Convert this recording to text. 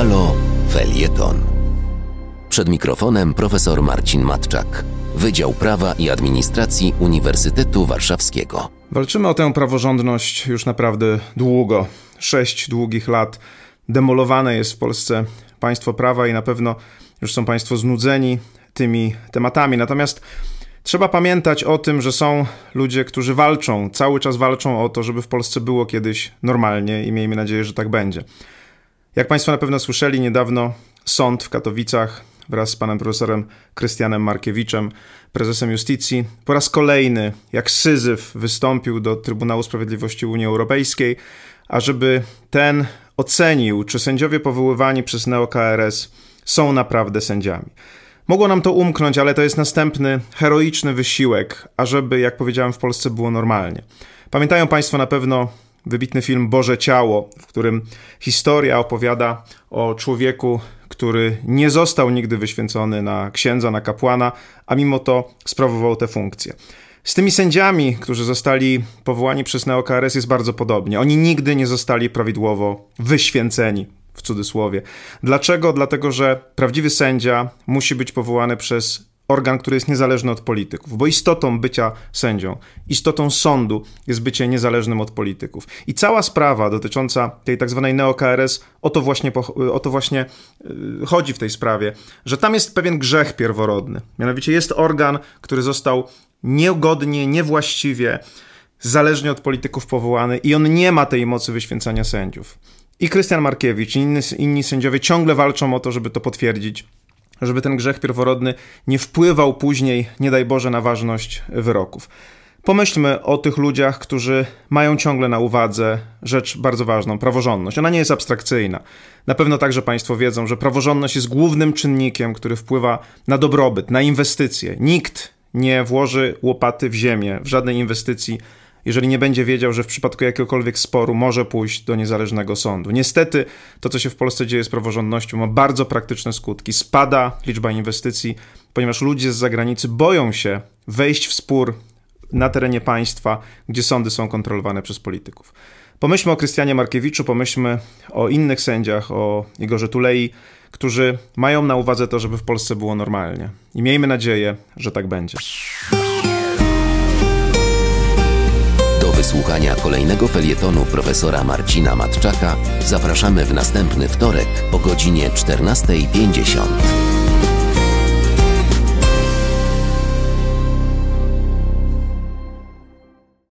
Halo Felieton. Przed mikrofonem profesor Marcin Matczak, Wydział Prawa i Administracji Uniwersytetu Warszawskiego. Walczymy o tę praworządność już naprawdę długo. Sześć długich lat. Demolowane jest w Polsce państwo prawa i na pewno już są Państwo znudzeni tymi tematami. Natomiast trzeba pamiętać o tym, że są ludzie, którzy walczą, cały czas walczą o to, żeby w Polsce było kiedyś normalnie i miejmy nadzieję, że tak będzie. Jak Państwo na pewno słyszeli, niedawno sąd w Katowicach wraz z panem profesorem Krystianem Markiewiczem, prezesem Justicji, po raz kolejny, jak Syzyf, wystąpił do Trybunału Sprawiedliwości Unii Europejskiej, ażeby ten ocenił, czy sędziowie powoływani przez NeoKRS są naprawdę sędziami. Mogło nam to umknąć, ale to jest następny heroiczny wysiłek, ażeby, jak powiedziałem, w Polsce było normalnie. Pamiętają Państwo na pewno wybitny film Boże Ciało, w którym historia opowiada o człowieku, który nie został nigdy wyświęcony na księdza, na kapłana, a mimo to sprawował te funkcje. Z tymi sędziami, którzy zostali powołani przez NeoKRS jest bardzo podobnie. Oni nigdy nie zostali prawidłowo wyświęceni, w cudzysłowie. Dlaczego? Dlatego, że prawdziwy sędzia musi być powołany przez organ, który jest niezależny od polityków, bo istotą bycia sędzią, istotą sądu jest bycie niezależnym od polityków. I cała sprawa dotycząca tej tak zwanej neo-KRS o to właśnie, o to właśnie y, chodzi w tej sprawie, że tam jest pewien grzech pierworodny. Mianowicie jest organ, który został niegodnie, niewłaściwie, zależnie od polityków powołany i on nie ma tej mocy wyświęcania sędziów. I Krystian Markiewicz, i inni, inni sędziowie ciągle walczą o to, żeby to potwierdzić żeby ten grzech pierworodny nie wpływał później, nie daj Boże, na ważność wyroków. Pomyślmy o tych ludziach, którzy mają ciągle na uwadze rzecz bardzo ważną praworządność. Ona nie jest abstrakcyjna. Na pewno także Państwo wiedzą, że praworządność jest głównym czynnikiem, który wpływa na dobrobyt, na inwestycje. Nikt nie włoży łopaty w ziemię, w żadnej inwestycji, jeżeli nie będzie wiedział, że w przypadku jakiegokolwiek sporu może pójść do niezależnego sądu. Niestety to, co się w Polsce dzieje z praworządnością, ma bardzo praktyczne skutki. Spada liczba inwestycji, ponieważ ludzie z zagranicy boją się wejść w spór na terenie państwa, gdzie sądy są kontrolowane przez polityków. Pomyślmy o Krystianie Markiewiczu, pomyślmy o innych sędziach, o Igorze Tulei, którzy mają na uwadze to, żeby w Polsce było normalnie. I miejmy nadzieję, że tak będzie. Kolejnego felietonu profesora Marcina Matczaka zapraszamy w następny wtorek o godzinie 14.50.